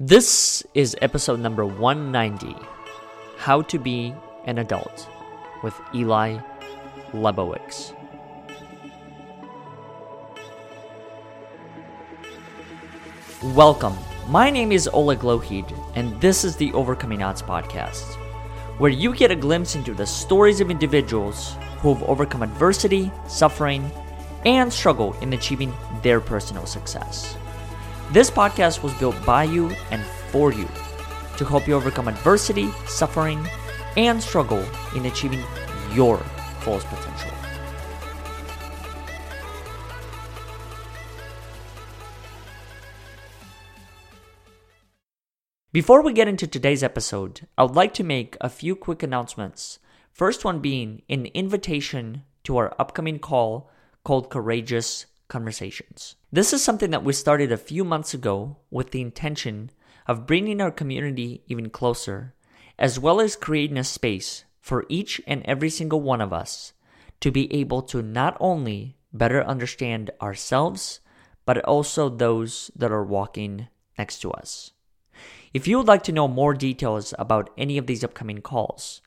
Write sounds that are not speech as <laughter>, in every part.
This is episode number 190 How to Be an Adult with Eli Lebowicz. Welcome. My name is Oleg Lohid, and this is the Overcoming Odds podcast, where you get a glimpse into the stories of individuals who have overcome adversity, suffering, and struggle in achieving their personal success. This podcast was built by you and for you to help you overcome adversity, suffering, and struggle in achieving your fullest potential. Before we get into today's episode, I would like to make a few quick announcements. First one being an invitation to our upcoming call called Courageous Conversations. This is something that we started a few months ago with the intention of bringing our community even closer, as well as creating a space for each and every single one of us to be able to not only better understand ourselves, but also those that are walking next to us. If you would like to know more details about any of these upcoming calls,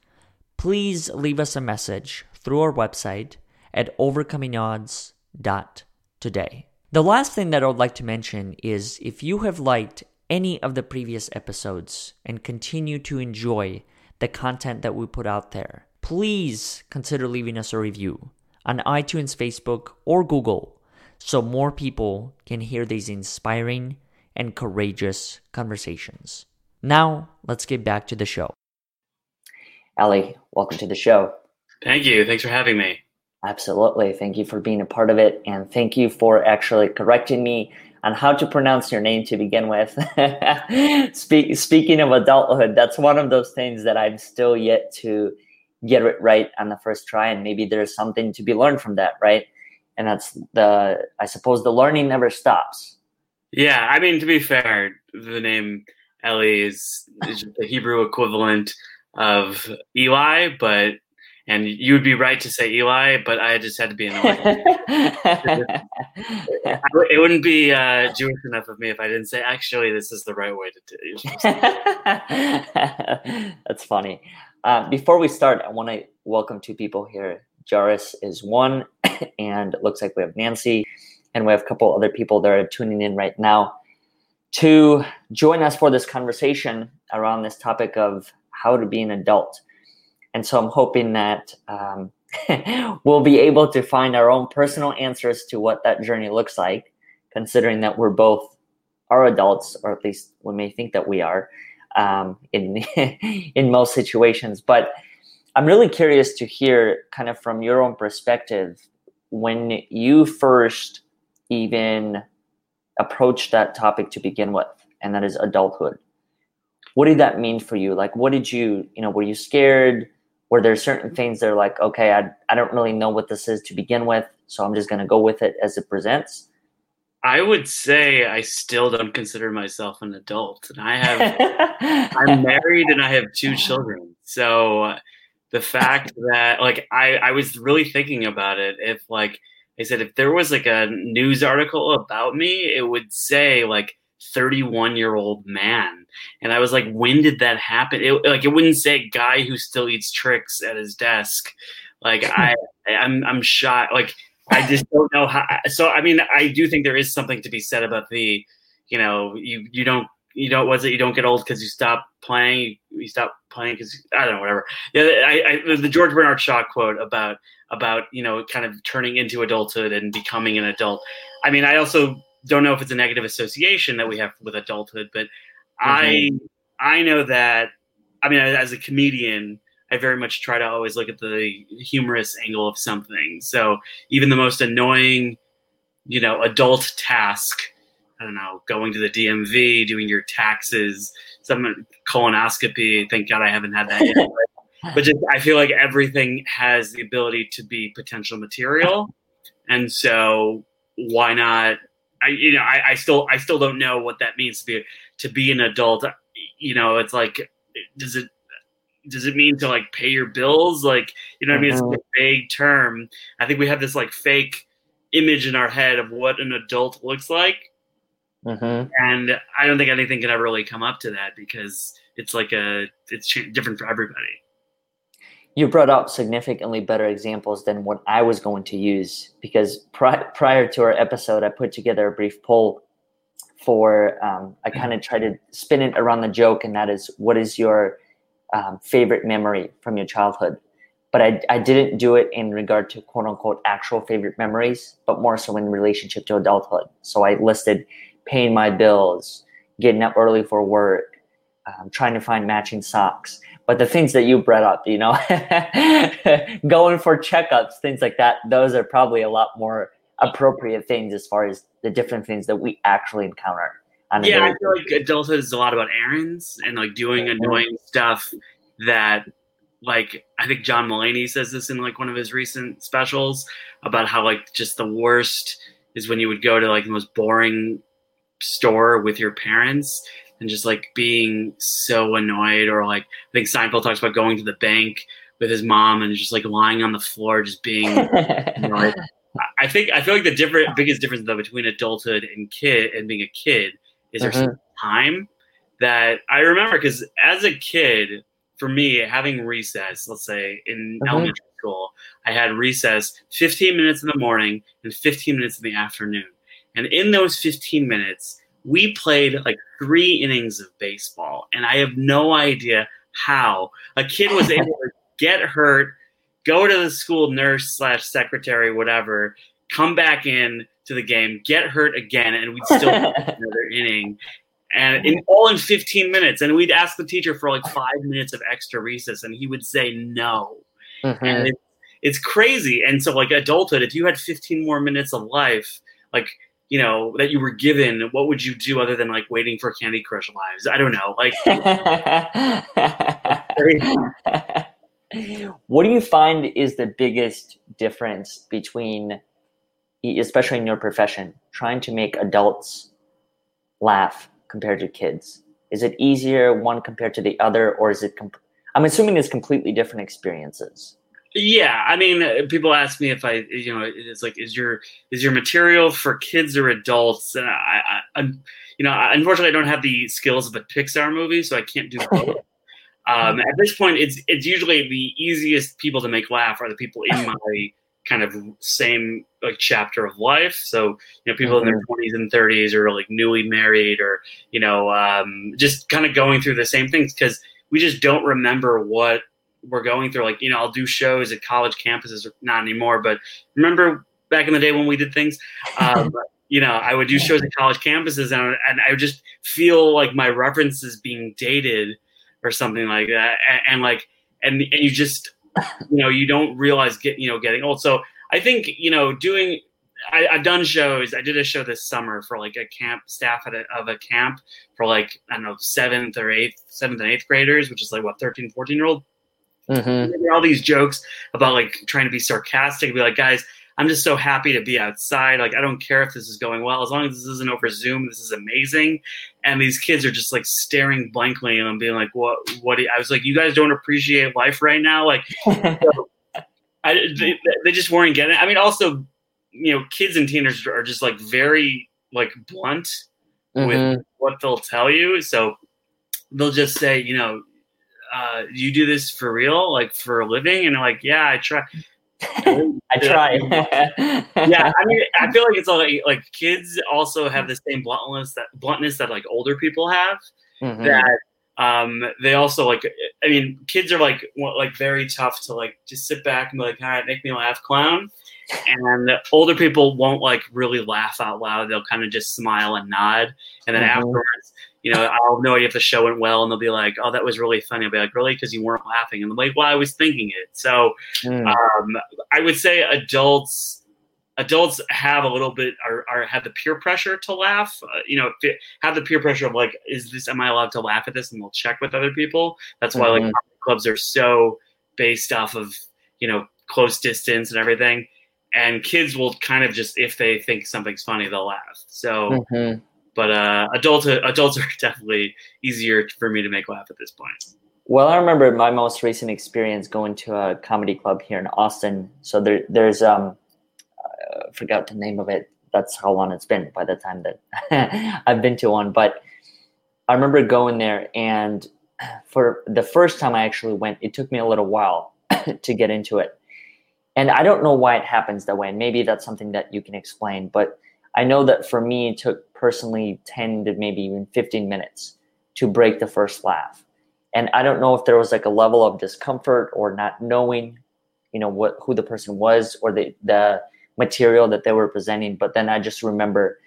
please leave us a message through our website at overcomingodds.today. The last thing that I would like to mention is if you have liked any of the previous episodes and continue to enjoy the content that we put out there, please consider leaving us a review on iTunes, Facebook, or Google so more people can hear these inspiring and courageous conversations. Now, let's get back to the show. Ellie, welcome to the show. Thank you. Thanks for having me. Absolutely. Thank you for being a part of it. And thank you for actually correcting me on how to pronounce your name to begin with. <laughs> Speak, speaking of adulthood, that's one of those things that I'm still yet to get it right on the first try. And maybe there's something to be learned from that, right? And that's the, I suppose the learning never stops. Yeah. I mean, to be fair, the name Ellie is, is the Hebrew equivalent of Eli, but and you would be right to say Eli, but I just had to be annoying. it wouldn't be uh, Jewish enough of me if I didn't say, actually, this is the right way to do it. <laughs> That's funny. Uh, before we start, I want to welcome two people here. Jairus is one, <coughs> and it looks like we have Nancy, and we have a couple other people that are tuning in right now to join us for this conversation around this topic of how to be an adult. And so I'm hoping that um, <laughs> we'll be able to find our own personal answers to what that journey looks like, considering that we're both are adults, or at least we may think that we are um, in <laughs> in most situations. But I'm really curious to hear, kind of from your own perspective, when you first even approached that topic to begin with, and that is adulthood. What did that mean for you? Like, what did you, you know, were you scared? Where there's certain mm-hmm. things that are like, okay, I, I don't really know what this is to begin with, so I'm just going to go with it as it presents? I would say I still don't consider myself an adult, and I have <laughs> I'm married and I have two children. So the fact <laughs> that like I I was really thinking about it. If like I said, if there was like a news article about me, it would say like 31 year old man. And I was like, when did that happen? It, like, it wouldn't say guy who still eats Trix at his desk. Like, hmm. I, I'm, I'm shocked. Like, I just don't know how. So, I mean, I do think there is something to be said about the, you know, you, you don't, you don't, was it you don't get old because you stop playing, you stop playing because, I don't know, whatever. Yeah, I, I, the George Bernard Shaw quote about, about, you know, kind of turning into adulthood and becoming an adult. I mean, I also don't know if it's a negative association that we have with adulthood, but mm-hmm. I I know that I mean as a comedian, I very much try to always look at the humorous angle of something. So even the most annoying, you know, adult task, I don't know, going to the DMV, doing your taxes, some colonoscopy. Thank God I haven't had that yet. <laughs> but just I feel like everything has the ability to be potential material, and so why not I you know I, I still I still don't know what that means to be to be an adult. You know, it's like does it does it mean to like pay your bills? Like you know, what I mean, it's mm-hmm. a vague term. I think we have this like fake image in our head of what an adult looks like, mm-hmm. and I don't think anything can ever really come up to that because it's like a it's different for everybody. You brought up significantly better examples than what I was going to use because pri- prior to our episode, I put together a brief poll for um, I kind of try to spin it around the joke, and that is, what is your um, favorite memory from your childhood? But I, I didn't do it in regard to quote unquote actual favorite memories, but more so in relationship to adulthood. So I listed paying my bills, getting up early for work, um, trying to find matching socks. But the things that you brought up, you know, <laughs> going for checkups, things like that, those are probably a lot more appropriate things as far as the different things that we actually encounter. yeah, I feel like adulthood is a lot about errands and like doing mm-hmm. annoying stuff that like I think John Mulaney says this in like one of his recent specials about how like just the worst is when you would go to like the most boring store with your parents and just like being so annoyed or like I think Seinfeld talks about going to the bank with his mom and just like lying on the floor just being annoyed. <laughs> I think I feel like the different biggest difference though between adulthood and kid and being a kid is there's uh-huh. time that I remember because as a kid, for me, having recess, let's say in uh-huh. elementary school, I had recess 15 minutes in the morning and 15 minutes in the afternoon. And in those 15 minutes, we played like three innings of baseball. And I have no idea how a kid was <laughs> able to get hurt go to the school nurse slash secretary, whatever, come back in to the game, get hurt again, and we'd still <laughs> have another inning. And in all in 15 minutes. And we'd ask the teacher for like five minutes of extra recess, and he would say no. Mm-hmm. And it, it's crazy. And so, like adulthood, if you had 15 more minutes of life, like you know that you were given what would you do other than like waiting for candy crush lives? I don't know like <laughs> what do you find is the biggest difference between especially in your profession trying to make adults laugh compared to kids? Is it easier one compared to the other or is it comp- i'm assuming it's completely different experiences yeah i mean people ask me if i you know it's like is your is your material for kids or adults and i, I i'm you know unfortunately i don't have the skills of a pixar movie so i can't do both <laughs> um, at this point, it's it's usually the easiest people to make laugh are the people in <laughs> my kind of same like chapter of life. So you know, people mm-hmm. in their mm-hmm. twenties and thirties, or like newly married, or you know, um, just kind of going through the same things because we just don't remember what we're going through. Like you know, I'll do shows at college campuses, not anymore, but remember back in the day when we did things. Um, <laughs> you know, I would do shows at college campuses, and, and I would just feel like my references being dated or something like that, and, and like and and you just you know you don't realize get you know getting old. So I think you know doing I, have done shows. I did a show this summer for like a camp staff at a, of a camp for like I don't know seventh or eighth, seventh and eighth graders, which is like what 13, 14 year old. Mm-hmm. All these jokes about like trying to be sarcastic, be like, guys, I'm just so happy to be outside. Like, I don't care if this is going well. As long as this isn't over Zoom, this is amazing. And these kids are just like staring blankly and I'm being like, what, what? I was like, you guys don't appreciate life right now. Like, so <laughs> I, they, they just weren't getting it. I mean, also, you know, kids and teenagers are just like very like blunt mm-hmm. with what they'll tell you. So they'll just say, you know, uh, you do this for real, like for a living? And they're like, yeah, I try. <laughs> I try. <laughs> yeah, I mean, I feel like it's all like, like kids also have the same bluntness that bluntness that like older people have. Mm-hmm. That um, they also like. I mean, kids are like like very tough to like just sit back and be like, "All right, make me laugh, clown." And older people won't like really laugh out loud. They'll kind of just smile and nod, and then mm-hmm. afterwards you know, I'll know if the show went well, and they'll be like, "Oh, that was really funny." I'll be like, "Really?" Because you weren't laughing, and I'm like, "Well, I was thinking it." So, mm. um, I would say adults, adults have a little bit are, are have the peer pressure to laugh. Uh, you know, have the peer pressure of like, "Is this? Am I allowed to laugh at this?" And they'll check with other people. That's why mm-hmm. like clubs are so based off of you know close distance and everything. And kids will kind of just if they think something's funny, they'll laugh. So. Mm-hmm but uh, adults adults are <laughs> definitely easier for me to make laugh at this point. Well, I remember my most recent experience going to a comedy club here in Austin. So there, there's um, I forgot the name of it, that's how long it's been by the time that <laughs> I've been to one. But I remember going there, and for the first time I actually went, it took me a little while <coughs> to get into it. And I don't know why it happens that way. And maybe that's something that you can explain. But I know that for me, it took personally 10 to maybe even 15 minutes to break the first laugh. And I don't know if there was like a level of discomfort or not knowing, you know, what who the person was or the the material that they were presenting. But then I just remember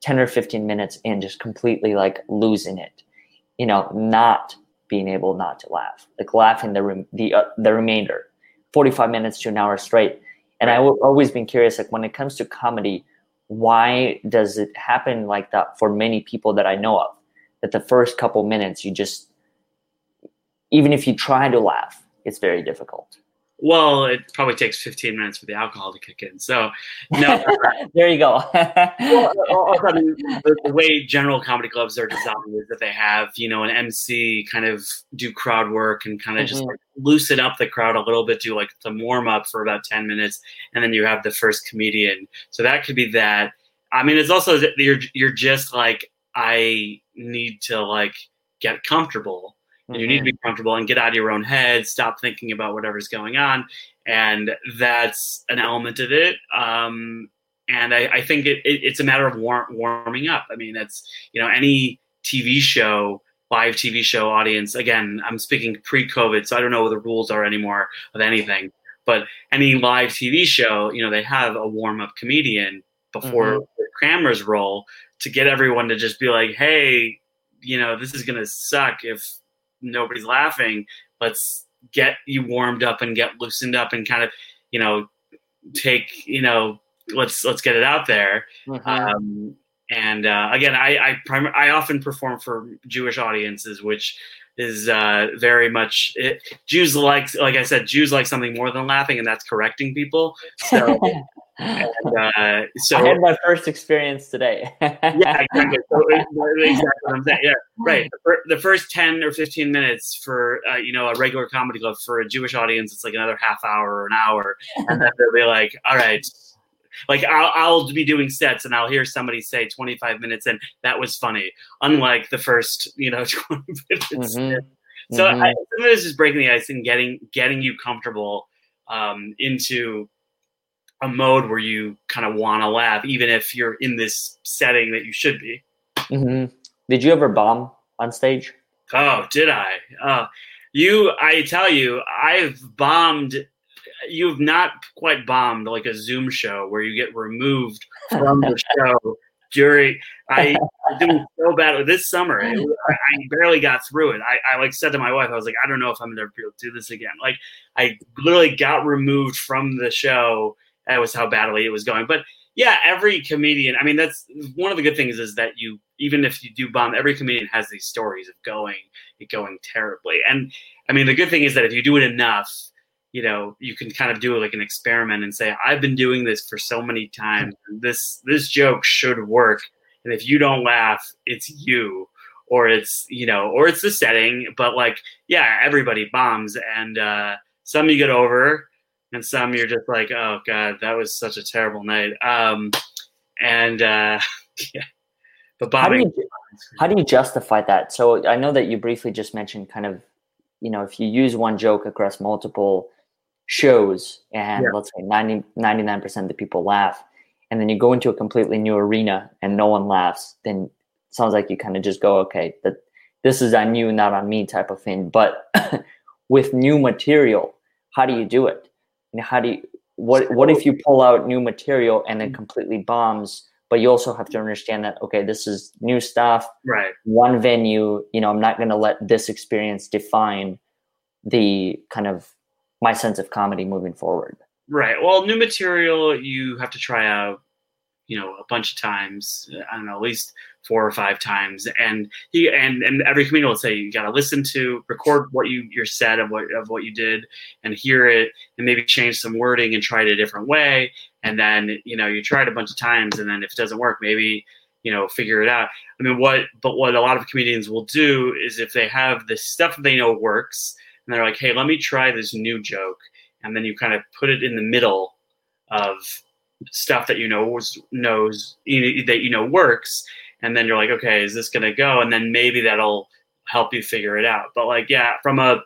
10 or 15 minutes in just completely like losing it, you know, not being able not to laugh, like laughing the the uh, the remainder, 45 minutes to an hour straight. And I've always been curious, like when it comes to comedy, why does it happen like that for many people that I know of? That the first couple minutes you just, even if you try to laugh, it's very difficult. Well, it probably takes 15 minutes for the alcohol to kick in. So, no. <laughs> there you go. well, also, the, the, way general comedy clubs are designed is that they have, you know, an MC kind of do crowd work and kind of mm-hmm. just like loosen up the crowd a little bit, do like the warm up for about 10 minutes, and then you have the first comedian. So that could be that. I mean, it's also that you're you're just like I need to like get comfortable Mm-hmm. You need to be mm-hmm. comfortable and get out of your own head, stop thinking about whatever's going on. And that's an element of it. Um, and I, I think it, it, it's a matter of war- warming up. I mean, that's, you know, any TV show, live TV show audience, again, I'm speaking pre COVID, so I don't know what the rules are anymore of anything. But any live TV show, you know, they have a warm up comedian before mm-hmm. the cameras roll to get everyone to just be like, hey, you know, this is going to suck if nobody's laughing. Let's get you warmed up and get loosened up and kind of, you know, take, you know, let's let's get it out there. Mm-hmm. Um, and uh, again, I I, prim- I often perform for Jewish audiences, which is uh, very much it, Jews like like I said, Jews like something more than laughing, and that's correcting people. So <laughs> and, uh, so I had my first experience today. yeah, exactly. So, <laughs> exactly what I'm saying. Yeah, right. The, first ten or fifteen minutes for uh, you know a regular comedy club for a Jewish audience, it's like another half hour or an hour, and then they'll be like, "All right." Like I'll, I'll be doing sets and I'll hear somebody say 25 minutes and that was funny. Unlike the first, you know, <laughs> 20 minutes. Mm-hmm. So mm-hmm. I, this is breaking the ice and getting getting you comfortable um, into a mode where you kind of want to laugh, even if you're in this setting that you should be. Mm-hmm. Did you ever bomb on stage? Oh, did I? Uh, you, I tell you, I've bombed. You've not quite bombed like a Zoom show where you get removed from the <laughs> show during. I was doing so bad this summer. It, <laughs> I, I barely got through it. I, I like said to my wife, I was like, I don't know if I'm gonna be able to do this again. Like, I literally got removed from the show that was how badly it was going. But yeah, every comedian. I mean, that's one of the good things is that you, even if you do bomb, every comedian has these stories of going, it going terribly. And I mean, the good thing is that if you do it enough, you know, you can kind of do like an experiment and say, I've been doing this for so many times. This this joke should work. And if you don't laugh, it's you or it's you know or it's the setting but like yeah everybody bombs and uh some you get over and some you're just like, oh god, that was such a terrible night. Um, and uh, <laughs> yeah, but bombing. How do, you, how do you justify that? So I know that you briefly just mentioned kind of, you know, if you use one joke across multiple shows and yeah. let's say 90, 99% of the people laugh, and then you go into a completely new arena and no one laughs, then sounds like you kind of just go, okay, that this is on you, not on me type of thing. But <laughs> with new material, how do you do it? you know, how do you what what if you pull out new material and then mm. completely bombs but you also have to understand that okay this is new stuff right one venue you know i'm not going to let this experience define the kind of my sense of comedy moving forward. Right. Well new material you have to try out you know a bunch of times i don't know at least four or five times. And he and and every comedian will say you got to listen to record what you your set of what of what you did and hear it and maybe change some wording and try it a different way. And then you know you try it a bunch of times and then if it doesn't work maybe you know figure it out. I mean what but what a lot of comedians will do is if they have the stuff they know works and they're like hey let me try this new joke and then you kind of put it in the middle of stuff that you know knows that you know works, and then you're like, okay, is this gonna go? And then maybe that'll help you figure it out. But like, yeah, from a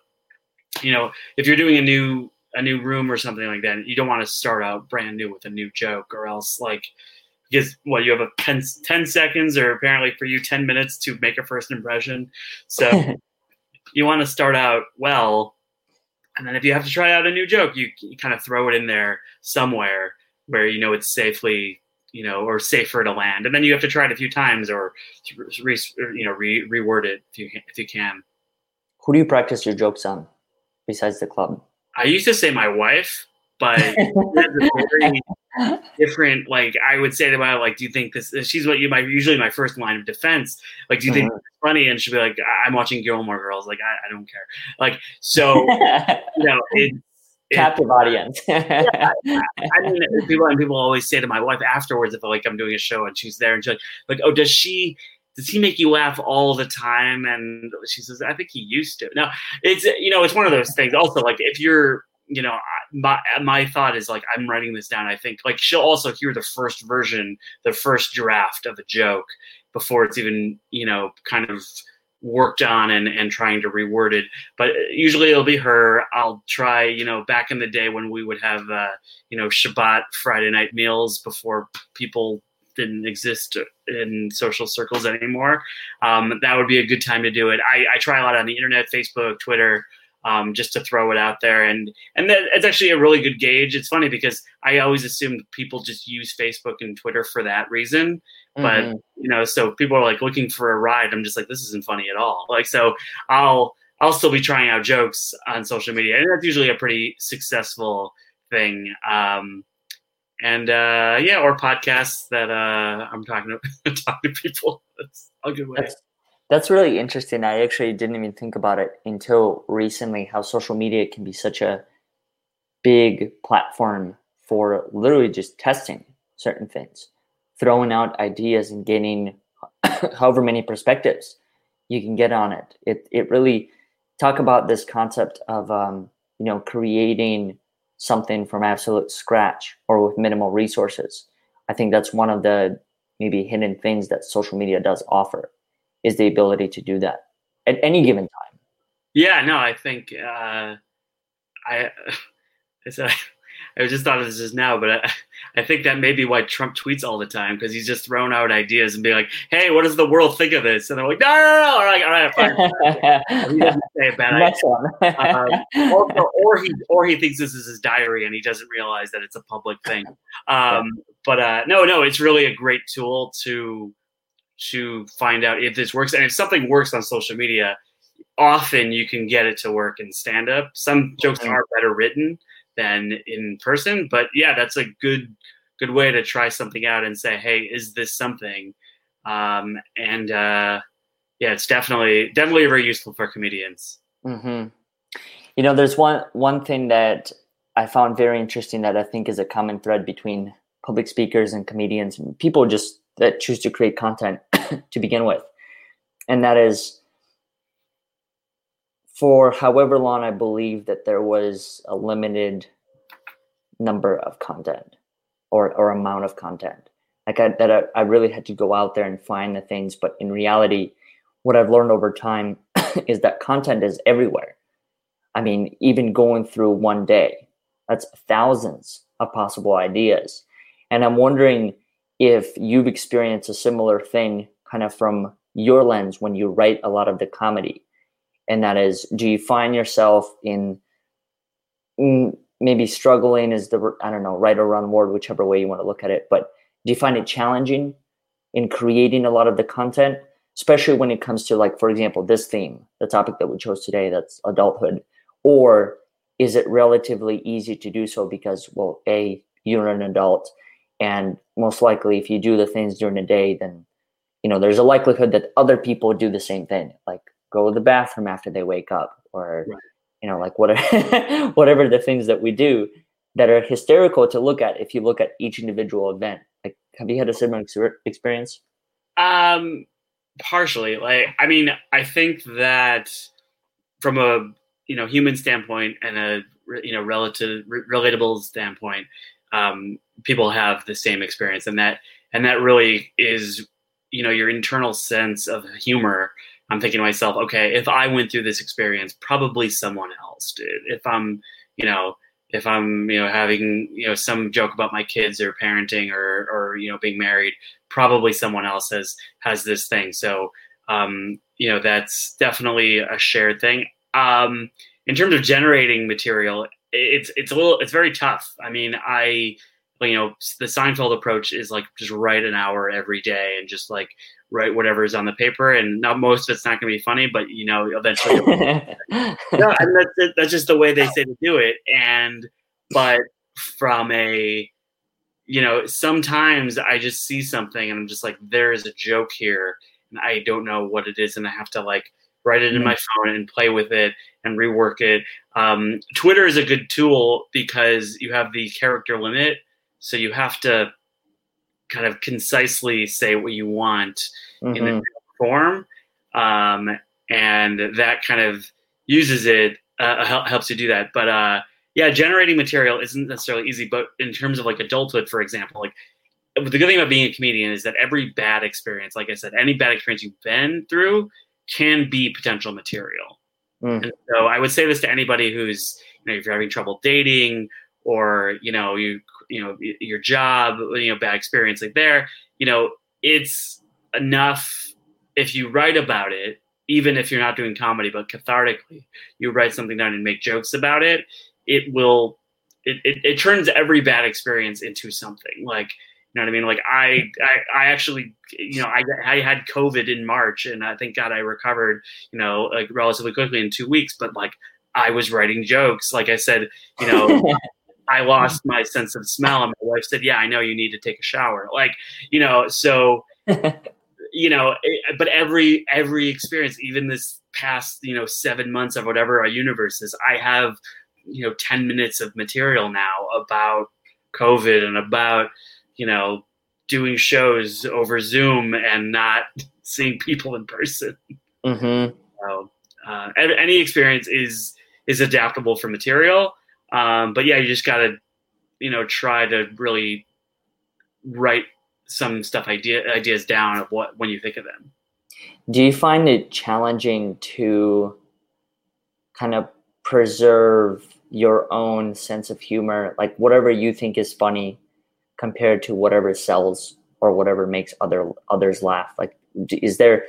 you know, if you're doing a new a new room or something like that, you don't want to start out brand new with a new joke, or else like because well, you have a 10, 10 seconds, or apparently for you, ten minutes to make a first impression. So <laughs> you want to start out well, and then if you have to try out a new joke, you, you kind of throw it in there somewhere where you know it's safely you know, or safer to land. And then you have to try it a few times or, re, you know, re, reword it if you if you can. Who do you practice your jokes on besides the club? I used to say my wife, but <laughs> very different. Like I would say to my like, "Do you think this?" She's what you my usually my first line of defense. Like, do you think uh-huh. Funny? And she'd be like, "I'm watching Gilmore Girls. Like, I, I don't care." Like, so <laughs> you know, it, captive audience. <laughs> yeah, I, I, mean, people and people always say to my wife afterwards if like I'm doing a show and she's there and she's like, like, oh, does she? Does he make you laugh all the time? And she says, I think he used to. Now, it's you know, it's one of those things. Also, like if you're, you know, my my thought is like I'm writing this down. I think like she'll also hear the first version, the first draft of a joke before it's even, you know, kind of worked on and, and trying to reword it. But usually it'll be her. I'll try, you know, back in the day when we would have, uh, you know, Shabbat Friday night meals before people didn't exist in social circles anymore. Um, that would be a good time to do it. I, I try a lot on the internet, Facebook, Twitter um, just to throw it out there. And and that, it's actually a really good gauge. It's funny because I always assumed people just use Facebook and Twitter for that reason. Mm-hmm. But you know, so people are like looking for a ride. I'm just like, this isn't funny at all. Like, so I'll I'll still be trying out jokes on social media, and that's usually a pretty successful thing. Um, and uh, yeah, or podcasts that uh, I'm talking to <laughs> talking to people. That's a good way. That's, that's really interesting. I actually didn't even think about it until recently how social media can be such a big platform for literally just testing certain things, throwing out ideas and getting <coughs> however many perspectives you can get on it. It it really talk about this concept of um, you know creating something from absolute scratch or with minimal resources. I think that's one of the maybe hidden things that social media does offer is the ability to do that at any given time. Yeah, no, I think uh, I <laughs> it's a, <laughs> I just thought of this just now, but I, <laughs> I think that may be why Trump tweets all the time because he's just throwing out ideas and being like, "Hey, what does the world think of this?" And they're like, "No, no, no, all right, all right, fine." he doesn't say a bad Next idea. um, or, or, he or he thinks this is his diary and he doesn't realize that it's a public thing. Um, but uh, no, no, it's really a great tool to to find out if this works. And if something works on social media, often you can get it to work in stand up. Some jokes are better written than in person, but yeah, that's a good good way to try something out and say, hey, is this something? Um, and uh, yeah, it's definitely definitely very useful for comedians. Mm-hmm. You know, there's one one thing that I found very interesting that I think is a common thread between public speakers and comedians, people just that choose to create content <coughs> to begin with. And that is for however long I believe that there was a limited number of content or, or amount of content. Like I, that I, I really had to go out there and find the things. But in reality, what I've learned over time <coughs> is that content is everywhere. I mean, even going through one day, that's thousands of possible ideas. And I'm wondering if you've experienced a similar thing kind of from your lens when you write a lot of the comedy. And that is do you find yourself in mm, maybe struggling is the i don't know right or wrong word whichever way you want to look at it but do you find it challenging in creating a lot of the content especially when it comes to like for example this theme the topic that we chose today that's adulthood? Or is it relatively easy to do so because well a you're an adult and most likely if you do the things during the day then you know there's a likelihood that other people do the same thing like go to the bathroom after they wake up or right. you know like whatever <laughs> whatever the things that we do that are hysterical to look at if you look at each individual event. Like have you had a similar experience? Um partially. Like i mean i think that from a you know human standpoint and a you know relative relatable standpoint um, people have the same experience, and that and that really is you know your internal sense of humor. I'm thinking to myself, okay, if I went through this experience, probably someone else did. If I'm, you know, if I'm, you know, having, you know, some joke about my kids or parenting or, or, you know, being married, probably someone else has, has this thing. So, um, you know, that's definitely a shared thing. Um, in terms of generating material, it's, it's a little, it's very tough. I mean, I, you know, the Seinfeld approach is like just write an hour every day and just like write whatever is on the paper. And not most of it's not going to be funny, but you know, eventually, <laughs> no, and that's that's just the way they say to do it. And but from a you know, sometimes I just see something and I'm just like, there is a joke here, and I don't know what it is, and I have to like write it in my phone and play with it and rework it. Um, Twitter is a good tool because you have the character limit so you have to kind of concisely say what you want mm-hmm. in the mm-hmm. form, um, and that kind of uses it uh, helps you do that. But uh, yeah, generating material isn't necessarily easy. But in terms of like adulthood, for example, like the good thing about being a comedian is that every bad experience, like I said, any bad experience you've been through can be potential material. Mm. And so I would say this to anybody who's, you know, if you're having trouble dating or, you know, you you know your job you know bad experience like there you know it's enough if you write about it even if you're not doing comedy but cathartically you write something down and make jokes about it it will it, it, it turns every bad experience into something like you know what I mean? Like I, I, I actually, you know, I, I had COVID in March, and I thank God I recovered, you know, like relatively quickly in two weeks. But like I was writing jokes, like I said, you know, <laughs> I lost my sense of smell. And my wife said, Yeah, I know you need to take a shower. Like, you know, so, you know, it, but every, every experience, even this past, you know, seven months of whatever our universe is, I have, you know, 10 minutes of material now about COVID and about, you know, doing shows over Zoom and not <laughs> seeing people in person. Mm-hmm. So, uh, any experience is, is adaptable for material um, but yeah, you just got to, you know, try to really write some stuff idea ideas down of what when you think of them. Do you find it challenging to kind of preserve your own sense of humor, like whatever you think is funny, compared to whatever sells or whatever makes other others laugh? Like, is there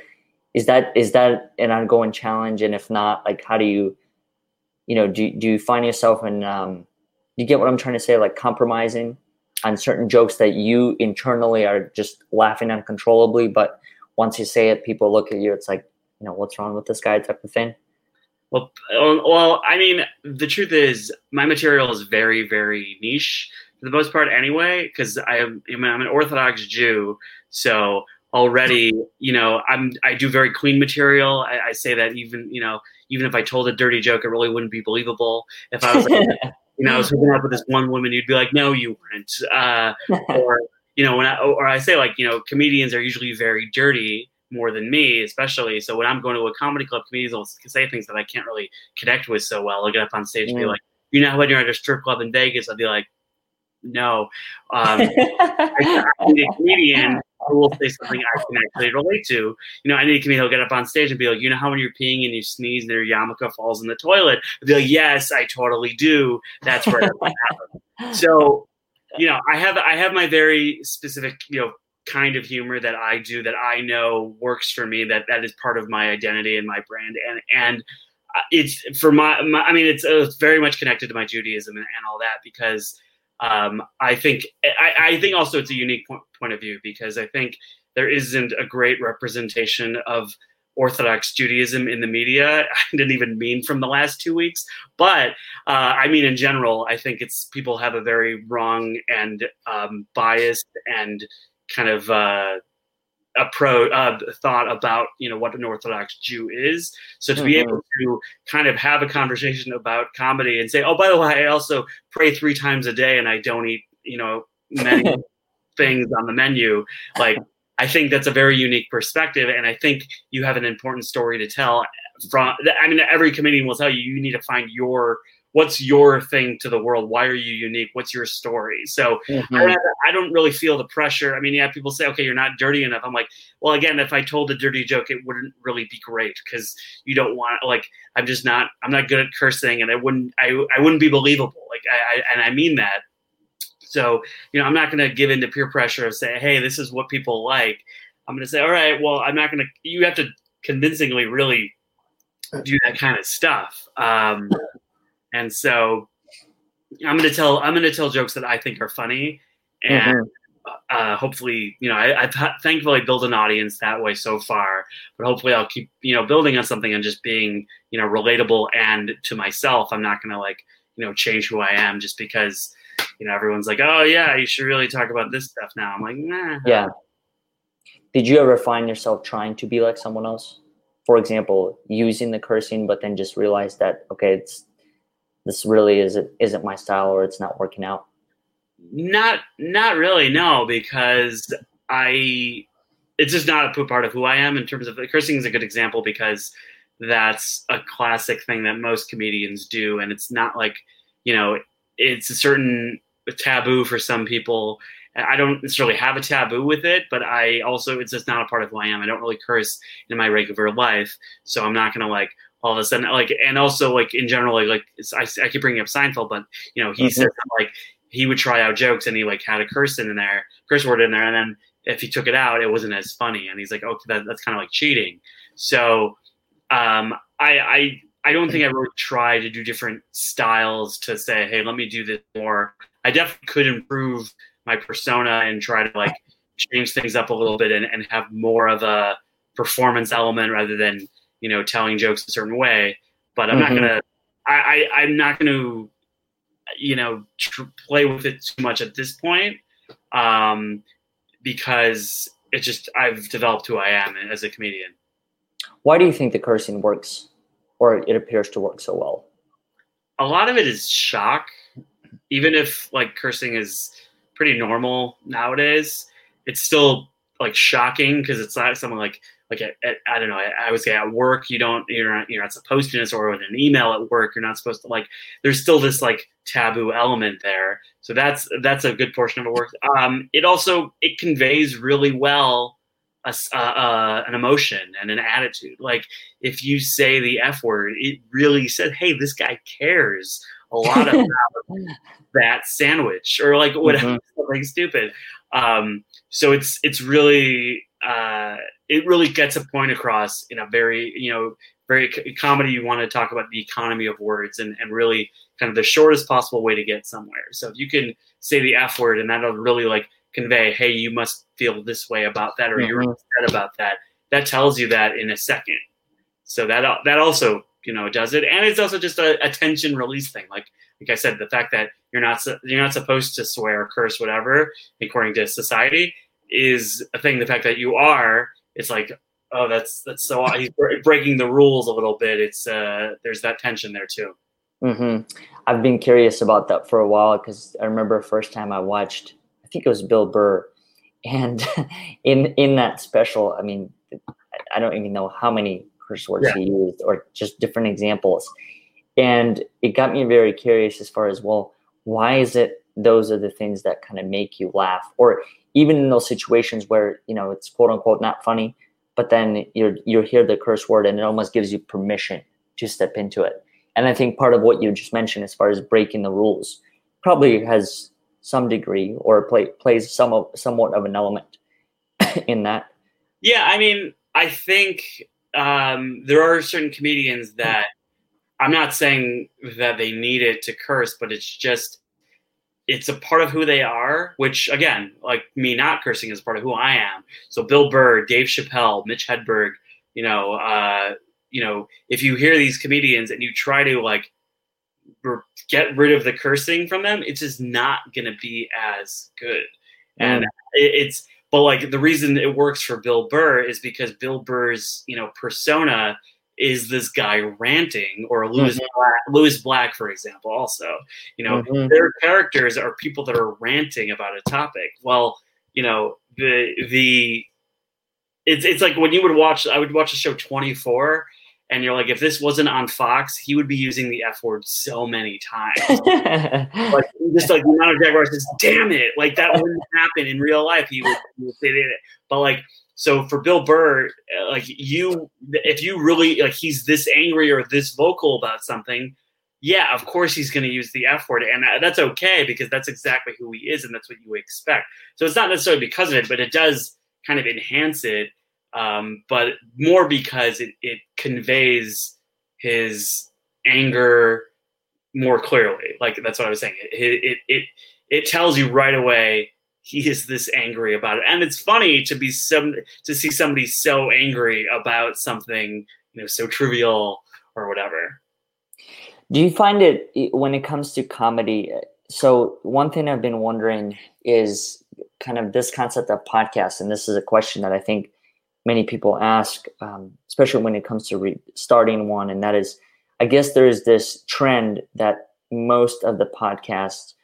is that is that an ongoing challenge? And if not, like, how do you you know, do, do you find yourself in, um, you get what I'm trying to say, like compromising on certain jokes that you internally are just laughing uncontrollably, but once you say it, people look at you, it's like, you know, what's wrong with this guy type of thing? Well, well, I mean, the truth is, my material is very, very niche for the most part, anyway. Because I am, I'm an Orthodox Jew, so already, you know, I'm I do very clean material. I, I say that even, you know, even if I told a dirty joke, it really wouldn't be believable. If I was, like, <laughs> you know, I was hooking up with this one woman, you'd be like, "No, you weren't," uh, <laughs> or you know, when I or I say like, you know, comedians are usually very dirty more than me, especially. So when I'm going to a comedy club, comedians will say things that I can't really connect with so well. I'll get up on stage and be like, "You know, when you're at a strip club in Vegas," I'll be like, "No." Um, <laughs> I, I'm a comedian who will say something I can actually relate to. You know, any comedian who'll get up on stage and be like, you know how when you're peeing and you sneeze and your yarmulke falls in the toilet? I'd be like, yes, I totally do. That's where it happened. <laughs> So, you know, I have I have my very specific, you know, kind of humor that I do that I know works for me. That that is part of my identity and my brand. And and uh, it's for my, my I mean, it's, it's very much connected to my Judaism and, and all that because um, I think I, I, think also it's a unique point, point of view because I think there isn't a great representation of Orthodox Judaism in the media. <laughs> I didn't even mean from the last two weeks, but uh, I mean in general. I think it's people have a very wrong and um, biased and kind of uh, approach uh, thought about you know what an Orthodox Jew is. So to mm-hmm. be able to kind of have a conversation about comedy and say, oh, by the way, I also pray three times a day and I don't eat you know many <laughs> things on the menu. Like I think that's a very unique perspective, and I think you have an important story to tell. From I mean, every comedian will tell you you need to find your what's your thing to the world? Why are you unique? What's your story? So Mhm. I, don't I don't really feel the pressure. I mean, yeah, people say, okay, you're not dirty enough. I'm like, well, again, if I told a dirty joke, it wouldn't really be great because you don't want like I'm just not I'm not good at cursing, and I wouldn't I I wouldn't be believable. Like I, I and I mean that. So you know, I'm not going to give in to peer pressure of say, hey, this is what people like. I'm going to say, all right, well, I'm not going to. You have to convincingly really do that kind of stuff. Um, and so I'm going to tell I'm going to tell jokes that I think are funny, and Mhm. uh, hopefully, you know, I, I've ha- thankfully built an audience that way so far. But hopefully, I'll keep you know building on something and just being you know relatable and to myself. I'm not going to like you know change who I am just because you know everyone's like, oh yeah, you should really talk about this stuff now. I'm like, nah. Yeah. Did you ever find yourself trying to be like someone else? For example, using the cursing, but then just realize that okay, it's this really isn't isn't my style or it's not working out. Not not really, no, because I it's just not a part of who I am in terms of cursing is a good example because that's a classic thing that most comedians do and it's not like, you know, it's a certain taboo for some people. I don't necessarily have a taboo with it, but I also it's just not a part of who I am. I don't really curse in my regular life, so I'm not gonna like all of a sudden like and also like in general like, like it's, I, I keep bringing up Seinfeld, but you know he Mhm. said like he would try out jokes and he like had a curse in there, curse word in there, and then if he took it out, it wasn't as funny, and he's like, okay, that, that's kind of like cheating. So um, I I I don't think I really try to do different styles to say, hey, let me do this more. I definitely could improve my persona and try to like change things up a little bit and, and have more of a performance element rather than you know telling jokes a certain way. But I'm Mhm. not gonna. I, I I'm not gonna you know tr- play with it too much at this point um, because it just I've developed who I am as a comedian. Why do you think the cursing works, or it appears to work so well? a lot of it is shock. Even if like cursing is pretty normal nowadays, it's still like shocking because it's not something like like at, at, I don't know. I, I would say at work you don't you're not you're not supposed to or with an email at work you're not supposed to like. There's still this like taboo element there. So that's that's a good portion of it work. Um, it also it conveys really well a, uh, uh, an emotion and an attitude. Like if you say the F word, it really said, hey, this guy cares a lot of <laughs> that sandwich or like whatever, <laughs> something stupid. Um, so it's it's really uh, it really gets a point across in a very you know very c- comedy. You want to talk about the economy of words and and really kind of the shortest possible way to get somewhere. So if you can say the F word and that'll really like convey, hey, you must feel this way about that or you're Mhm. upset about that. That tells you that in a second. So that that also you know does it, and it's also just a, a tension release thing. Like like I said, the fact that you're not you're not supposed to swear, curse, whatever, according to society, is a thing. The fact that you are, it's like oh, that's that's so he's bre- breaking the rules a little bit. It's uh, there's that tension there too. mm-hmm. I've been curious about that for a while because I remember first time I watched, I think it was Bill Burr, and <laughs> in in that special, I mean, I don't even know how many curse words Yeah. he used or just different examples, and it got me very curious as far as well, why is it those are the things that kind of make you laugh, or even in those situations where you know it's quote unquote not funny, but then you're you hear the curse word and it almost gives you permission to step into it. And I think part of what you just mentioned, as far as breaking the rules, probably has some degree or play, plays some of, somewhat of an element <coughs> in that. Yeah, I mean, I think um, there are certain comedians that I'm not saying that they need it to curse, but it's just it's a part of who they are. Which again, like me not cursing is part of who I am. So Bill Burr, Dave Chappelle, Mitch Hedberg, you know, uh, you know, if you hear these comedians and you try to like get rid of the cursing from them, it's just not going to be as good. And it's but like the reason it works for Bill Burr is because Bill Burr's you know persona is this guy ranting, or Lewis Black, Lewis Black, for example. Also, you know, Mhm. their characters are people that are ranting about a topic. Well, you know, the the it's it's like when you would watch, I would watch the show Twenty Four, and you're like, if this wasn't on Fox, he would be using the F word so many times. <laughs> like just like the amount of Jack Bauer says, damn it, like that wouldn't happen in real life. He would, he would say it. But like so for Bill Burr, uh, like you, if you really like, he's this angry or this vocal about something. Yeah, of course he's going to use the F word, and that's okay because that's exactly who he is, and that's what you expect. So it's not necessarily because of it, but it does kind of enhance it um, but more because it, it conveys his anger more clearly. Like that's what I was saying. It, it it it tells you right away he is this angry about it, and it's funny to be some to see somebody so angry about something you know so trivial or whatever. Do you find it when it comes to comedy? So one thing I've been wondering is kind of this concept of podcast, and this is a question that I think many people ask, um, especially when it comes to re- starting one, and that is, I guess there is this trend that most of the podcasts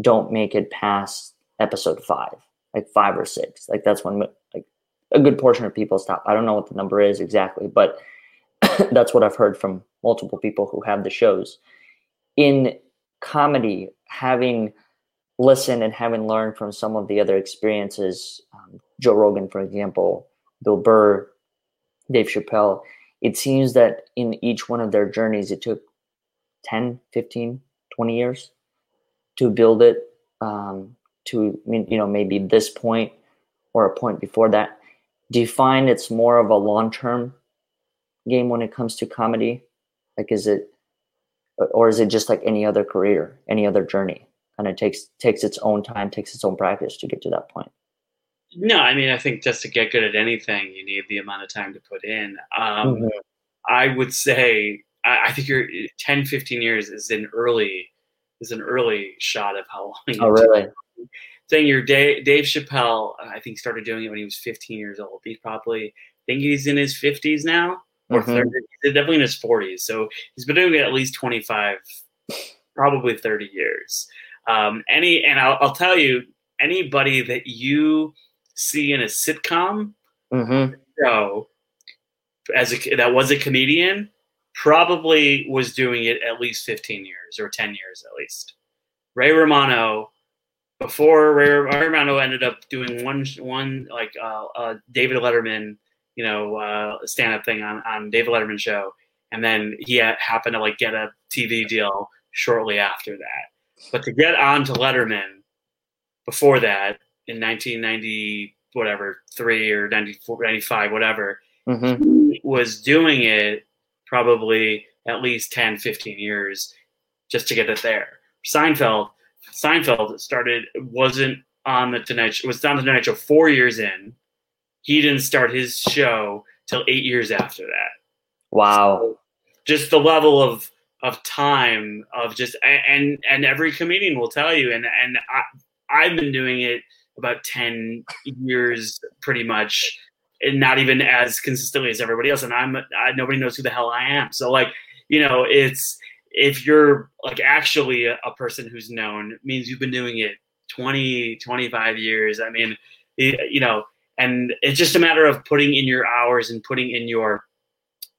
don't make it past episode five, like five or six. Like that's when like a good portion of people stop. I don't know what the number is exactly, but <coughs> that's what I've heard from multiple people who have the shows. In comedy, having listened and having learned from some of the other experiences, um, Joe Rogan, for example, Bill Burr, Dave Chappelle, it seems that in each one of their journeys, it took 10, 15, 20 years to build it um, to, you know, maybe this point or a point before that. Do you find it's more of a long term game when it comes to comedy? Like, is it, or is it just like any other career, any other journey? And it takes takes its own time, takes its own practice to get to that point. No, I mean, I think just to get good at anything, you need the amount of time to put in. Um, mm-hmm. I would say, I, I, think your 10, 15 years is an early, is an early shot of how long. Oh, really? Saying your Dave, Dave Chappelle, I think started doing it when he was 15 years old. He's probably, I think he's in his 50s now, or mm-hmm. 30, definitely in his 40s. So he's been doing it at least 25, probably 30 years. Um, any, and I'll, I'll tell you, anybody that you see in a sitcom mm-hmm. show as a that was a comedian probably was doing it at least 15 years or 10 years at least. Ray Romano before Ray, Ray Romano ended up doing one one like uh, uh, David Letterman, you know, uh, stand up thing on on David Letterman show, and then he happened to like get a TV deal shortly after that. But to get on to Letterman before that, in 1990 whatever three or 94 95 whatever mm-hmm. was doing it probably at least 10 15 years just to get it there. Seinfeld seinfeld started wasn't on the tonight show was on the tonight show four years in. He didn't start his show till eight years after that. Wow. So just the level of of time of just and and every comedian will tell you and and I, I've been doing it about 10 years pretty much and not even as consistently as everybody else. And i'm I, nobody knows who the hell i am. So like you know it's if you're like actually a, a person who's known means you've been doing it 20 25 years. I mean you know and it's just a matter of putting in your hours and putting in your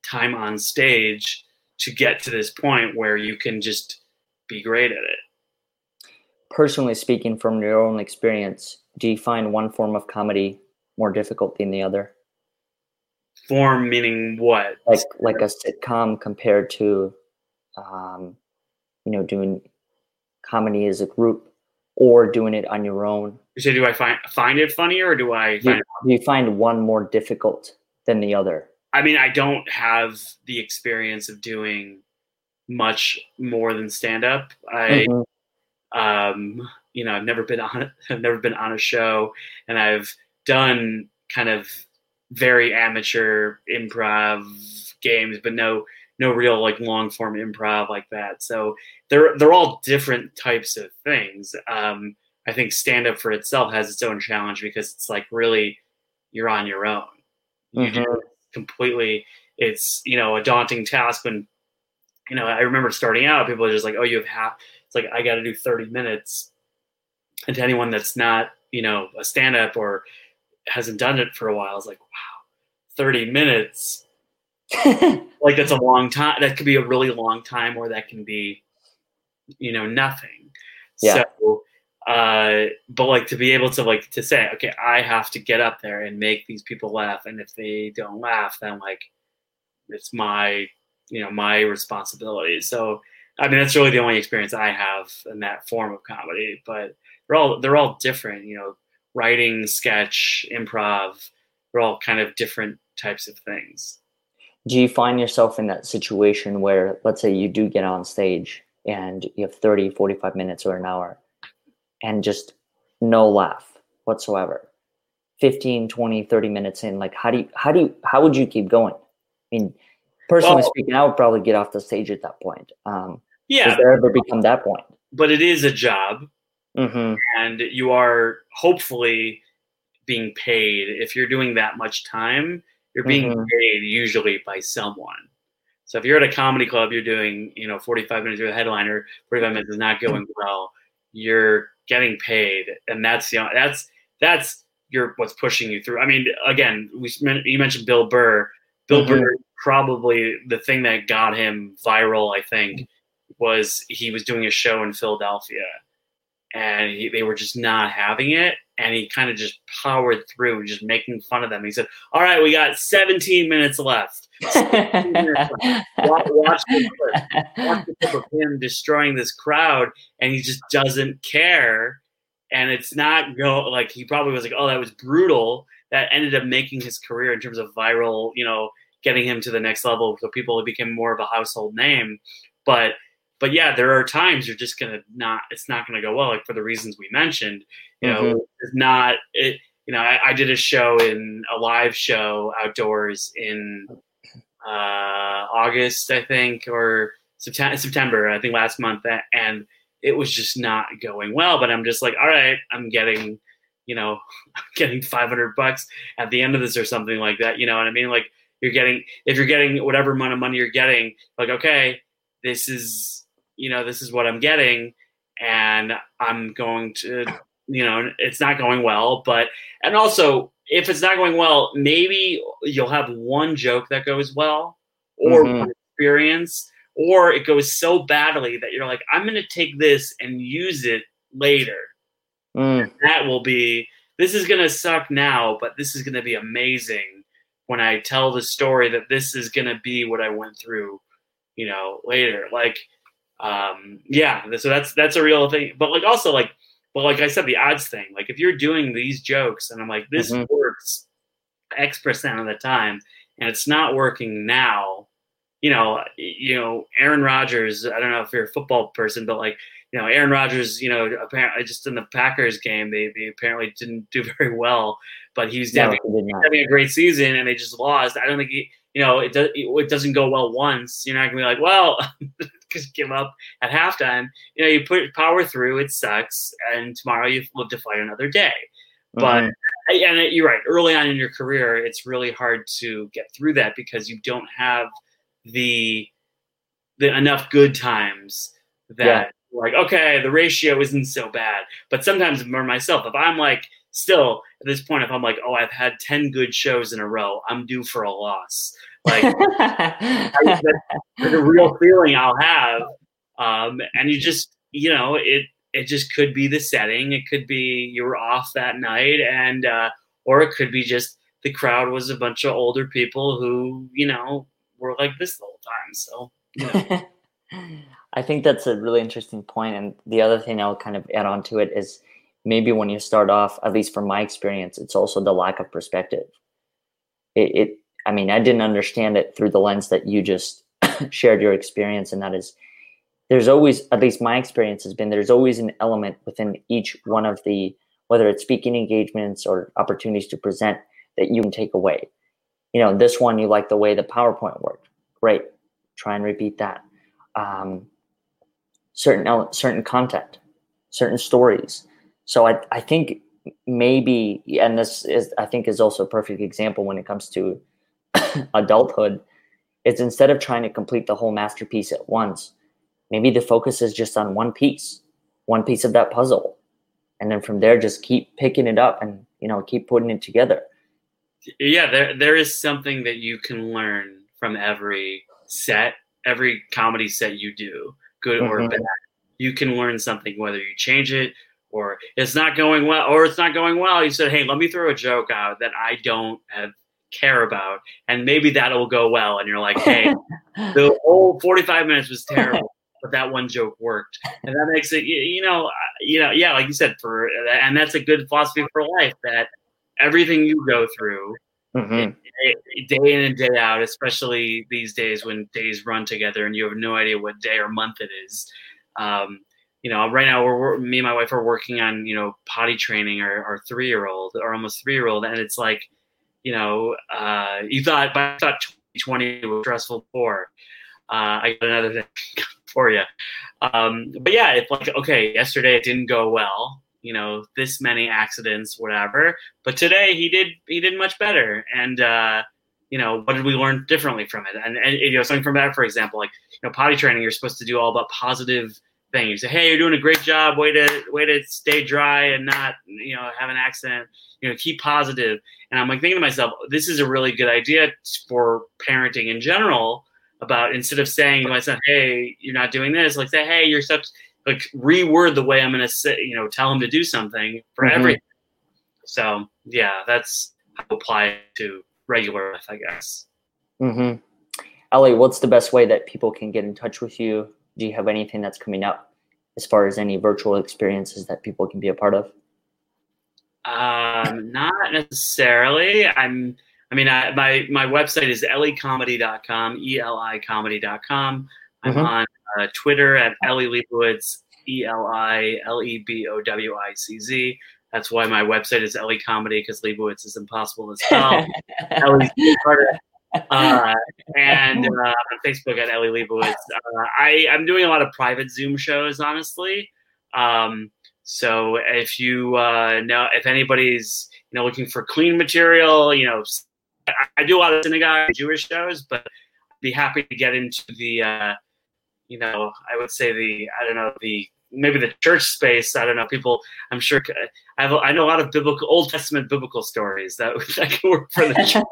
time on stage to get to this point where you can just be great at it. Personally speaking from your own experience do you find one form of comedy more difficult than the other? Form meaning what? Like like a sitcom compared to, um, you know, doing comedy as a group or doing it on your own. So do I find find it funny or do I do, do you find one more difficult than the other? I mean, I don't have the experience of doing much more than stand up. I mm-hmm. Um you know, I've never been on <laughs> I've never been on a show, and I've done kind of very amateur improv games, but no no real like long form improv like that. So they're they're all different types of things. Um, I think stand up for itself has its own challenge because it's like really you're on your own. You mm-hmm. do completely. It's you know a daunting task when you know I remember starting out. People are just like, oh, you have half. It's like I got to do 30 minutes and to anyone that's not you know a stand-up or hasn't done it for a while it's like wow 30 minutes <laughs> like that's a long time. That could be a really long time, or that can be, you know, nothing. Yeah. So, uh, but like to be able to like to say, okay, I have to get up there and make these people laugh, and if they don't laugh, then like it's my, you know, my responsibility. So, I mean, that's really the only experience I have in that form of comedy. But they're all they're all different. You know, writing, sketch, improv. They're all kind of different types of things do you find yourself in that situation where let's say you do get on stage and you have 30 45 minutes or an hour and just no laugh whatsoever 15 20 30 minutes in like how do you how do you how would you keep going i mean personally well, speaking i would probably get off the stage at that point um yeah does there ever become that point but it is a job mm-hmm. and you are hopefully being paid if you're doing that much time you're being mm-hmm. paid usually by someone. So if you're at a comedy club, you're doing, you know, 45 minutes, you're the headliner, 45 minutes is not going well. You're getting paid, and that's you know, that's that's your what's pushing you through. I mean, again, we you mentioned Bill Burr. Bill mm-hmm. Burr probably the thing that got him viral. I think was he was doing a show in Philadelphia, and he, they were just not having it, and he kind of just powered through, just making fun of them. He said, "All right, we got 17 minutes left. 17 minutes left. Watch, watch, the clip. watch the clip of him destroying this crowd, and he just doesn't care. And it's not go like he probably was like, "Oh, that was brutal." That ended up making his career in terms of viral, you know, getting him to the next level, so people became more of a household name. But but yeah, there are times you're just gonna not. It's not gonna go well, like for the reasons we mentioned. You know, mm-hmm. it's not it. You know, I, I, did a show in a live show outdoors in uh, August, I think, or September. September, I think, last month, and it was just not going well. But I'm just like, all right, I'm getting, you know, I'm <laughs> getting 500 bucks at the end of this or something like that. You know what I mean? Like you're getting if you're getting whatever amount of money you're getting, like okay, this is you know, this is what I'm getting, and I'm going to, you know, it's not going well. But, and also, if it's not going well, maybe you'll have one joke that goes well or mm-hmm. one experience, or it goes so badly that you're like, I'm going to take this and use it later. Mm. That will be, this is going to suck now, but this is going to be amazing when I tell the story that this is going to be what I went through, you know, later. Like, um, yeah, so that's that's a real thing. But like also like, but like I said, the odds thing. Like if you're doing these jokes and I'm like, this mm-hmm. works X percent of the time, and it's not working now. You know, you know, Aaron Rodgers. I don't know if you're a football person, but like, you know, Aaron Rodgers. You know, apparently just in the Packers game, they, they apparently didn't do <laughs> very well, but he was no, having, he having a great season, and they just lost. I don't think he. You know, it does. It doesn't go well once. You're not gonna be like, well, <laughs> just give up at halftime. You know, you put power through. It sucks, and tomorrow you live to fight another day. But mm-hmm. and you're right. Early on in your career, it's really hard to get through that because you don't have the the enough good times that yeah. like okay, the ratio isn't so bad. But sometimes for myself, if I'm like still at this point, if I'm like, oh, I've had ten good shows in a row, I'm due for a loss. Like <laughs> I, that's a real feeling I'll have. Um, and you just, you know, it it just could be the setting. It could be you were off that night, and uh, or it could be just the crowd was a bunch of older people who, you know, were like this the whole time. So, you know. <laughs> I think that's a really interesting point. And the other thing I'll kind of add on to it is maybe when you start off, at least from my experience, it's also the lack of perspective. It, it I mean, I didn't understand it through the lens that you just <coughs> shared your experience, and that is there's always, at least my experience has been, there's always an element within each one of the, whether it's speaking engagements or opportunities to present, that you can take away. You know, this one, you like the way the PowerPoint worked. Great. Try and repeat that. Um, certain certain content, certain stories. So I, I think maybe, and this is, I think, is also a perfect example when it comes to <coughs> adulthood is instead of trying to complete the whole masterpiece at once, maybe the focus is just on one piece, one piece of that puzzle. And then from there, just keep picking it up and, you know, keep putting it together. Yeah, there, there is something that you can learn from every set, every comedy set you do, good or Mhm. bad. You can learn something whether you change it or it's not going well or it's not going well. You said, "Hey, let me throw a joke out that I don't have care about, and maybe that'll go well." And you're like, "Hey, <laughs> the whole 45 minutes was terrible." But that one joke worked, and that makes it, you, you know, uh, you know, yeah, like you said, for and that's a good philosophy for life. That everything you go through, Mhm. day in and day out, especially these days when days run together and you have no idea what day or month it is. Um, you know, right now we're, we're me and my wife are working on you know potty training our, our three year old or almost three year old, and it's like, you know, uh, you thought, but I thought 2020 was stressful before. Uh, I got another thing <laughs> for you. Um, but yeah, it's like okay, yesterday it didn't go well. You know, this many accidents, whatever. But today he did he did much better. And uh, you know, what did we learn differently from it? And, and you know, something from that, for example, like you know, potty training, you're supposed to do all about positive things. You say, hey, you're doing a great job. Way to way to stay dry and not you know have an accident. You know, keep positive. And I'm like thinking to myself, this is a really good idea for parenting in general. About instead of saying to my son, "Hey, you're not doing this," like say, "Hey, you're such." Like reword the way I'm going to say, you know, tell him to do something for Mhm. everything. So yeah, that's apply to regular life, I guess. Mm-hmm. Eli, what's the best way that people can get in touch with you? Do you have anything that's coming up as far as any virtual experiences that people can be a part of? Um, not necessarily. I'm. I mean, I, my my website is elicomedy.com, e l i comedy.com. I'm Mhm. on uh, Twitter at Eli Lebowicz, e l i l e b o w i c z. That's why my website is Eli Comedy because Lebowicz is impossible to spell. <laughs> Eli's harder. Uh, and uh, on Facebook at Eli Lebowicz. Uh, I, I'm doing a lot of private Zoom shows, honestly. Um, so if you uh, know, if anybody's you know looking for clean material, you know, I, I do a lot of synagogue Jewish shows, but I'd be happy to get into the, uh, you know, I would say the, I don't know, the maybe the church space. I don't know. People, I'm sure. I have, I know a lot of biblical, Old Testament biblical stories that <laughs> that can work for the church. <laughs>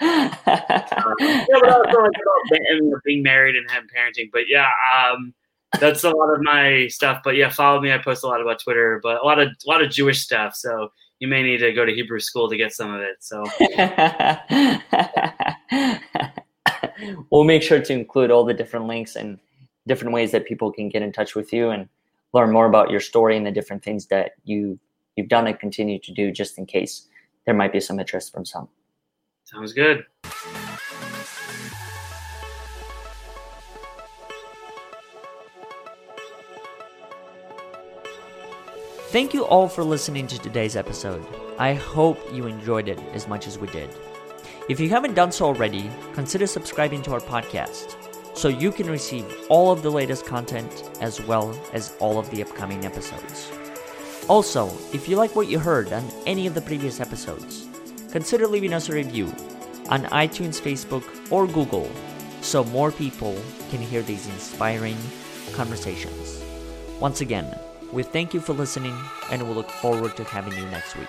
yeah, but also like about being- being married and having parenting. But yeah, um, that's a lot of my stuff. But yeah, follow me. I post a lot about Twitter, but a lot of a lot of Jewish stuff. So you may need to go to Hebrew school to get some of it. So <laughs> we'll make sure to include all the different links and different ways that people can get in touch with you and learn more about your story and the different things that you you've done and continue to do just in case there might be some interest from some. sounds good. Thank you all for listening to today's episode. I hope you enjoyed it as much as we did. If you haven't done so already, consider subscribing to our podcast so you can receive all of the latest content as well as all of the upcoming episodes. Also, if you like what you heard on any of the previous episodes, consider leaving us a review on iTunes, Facebook, or Google so more people can hear these inspiring conversations. Once again, we thank you for listening and we look forward to having you next week.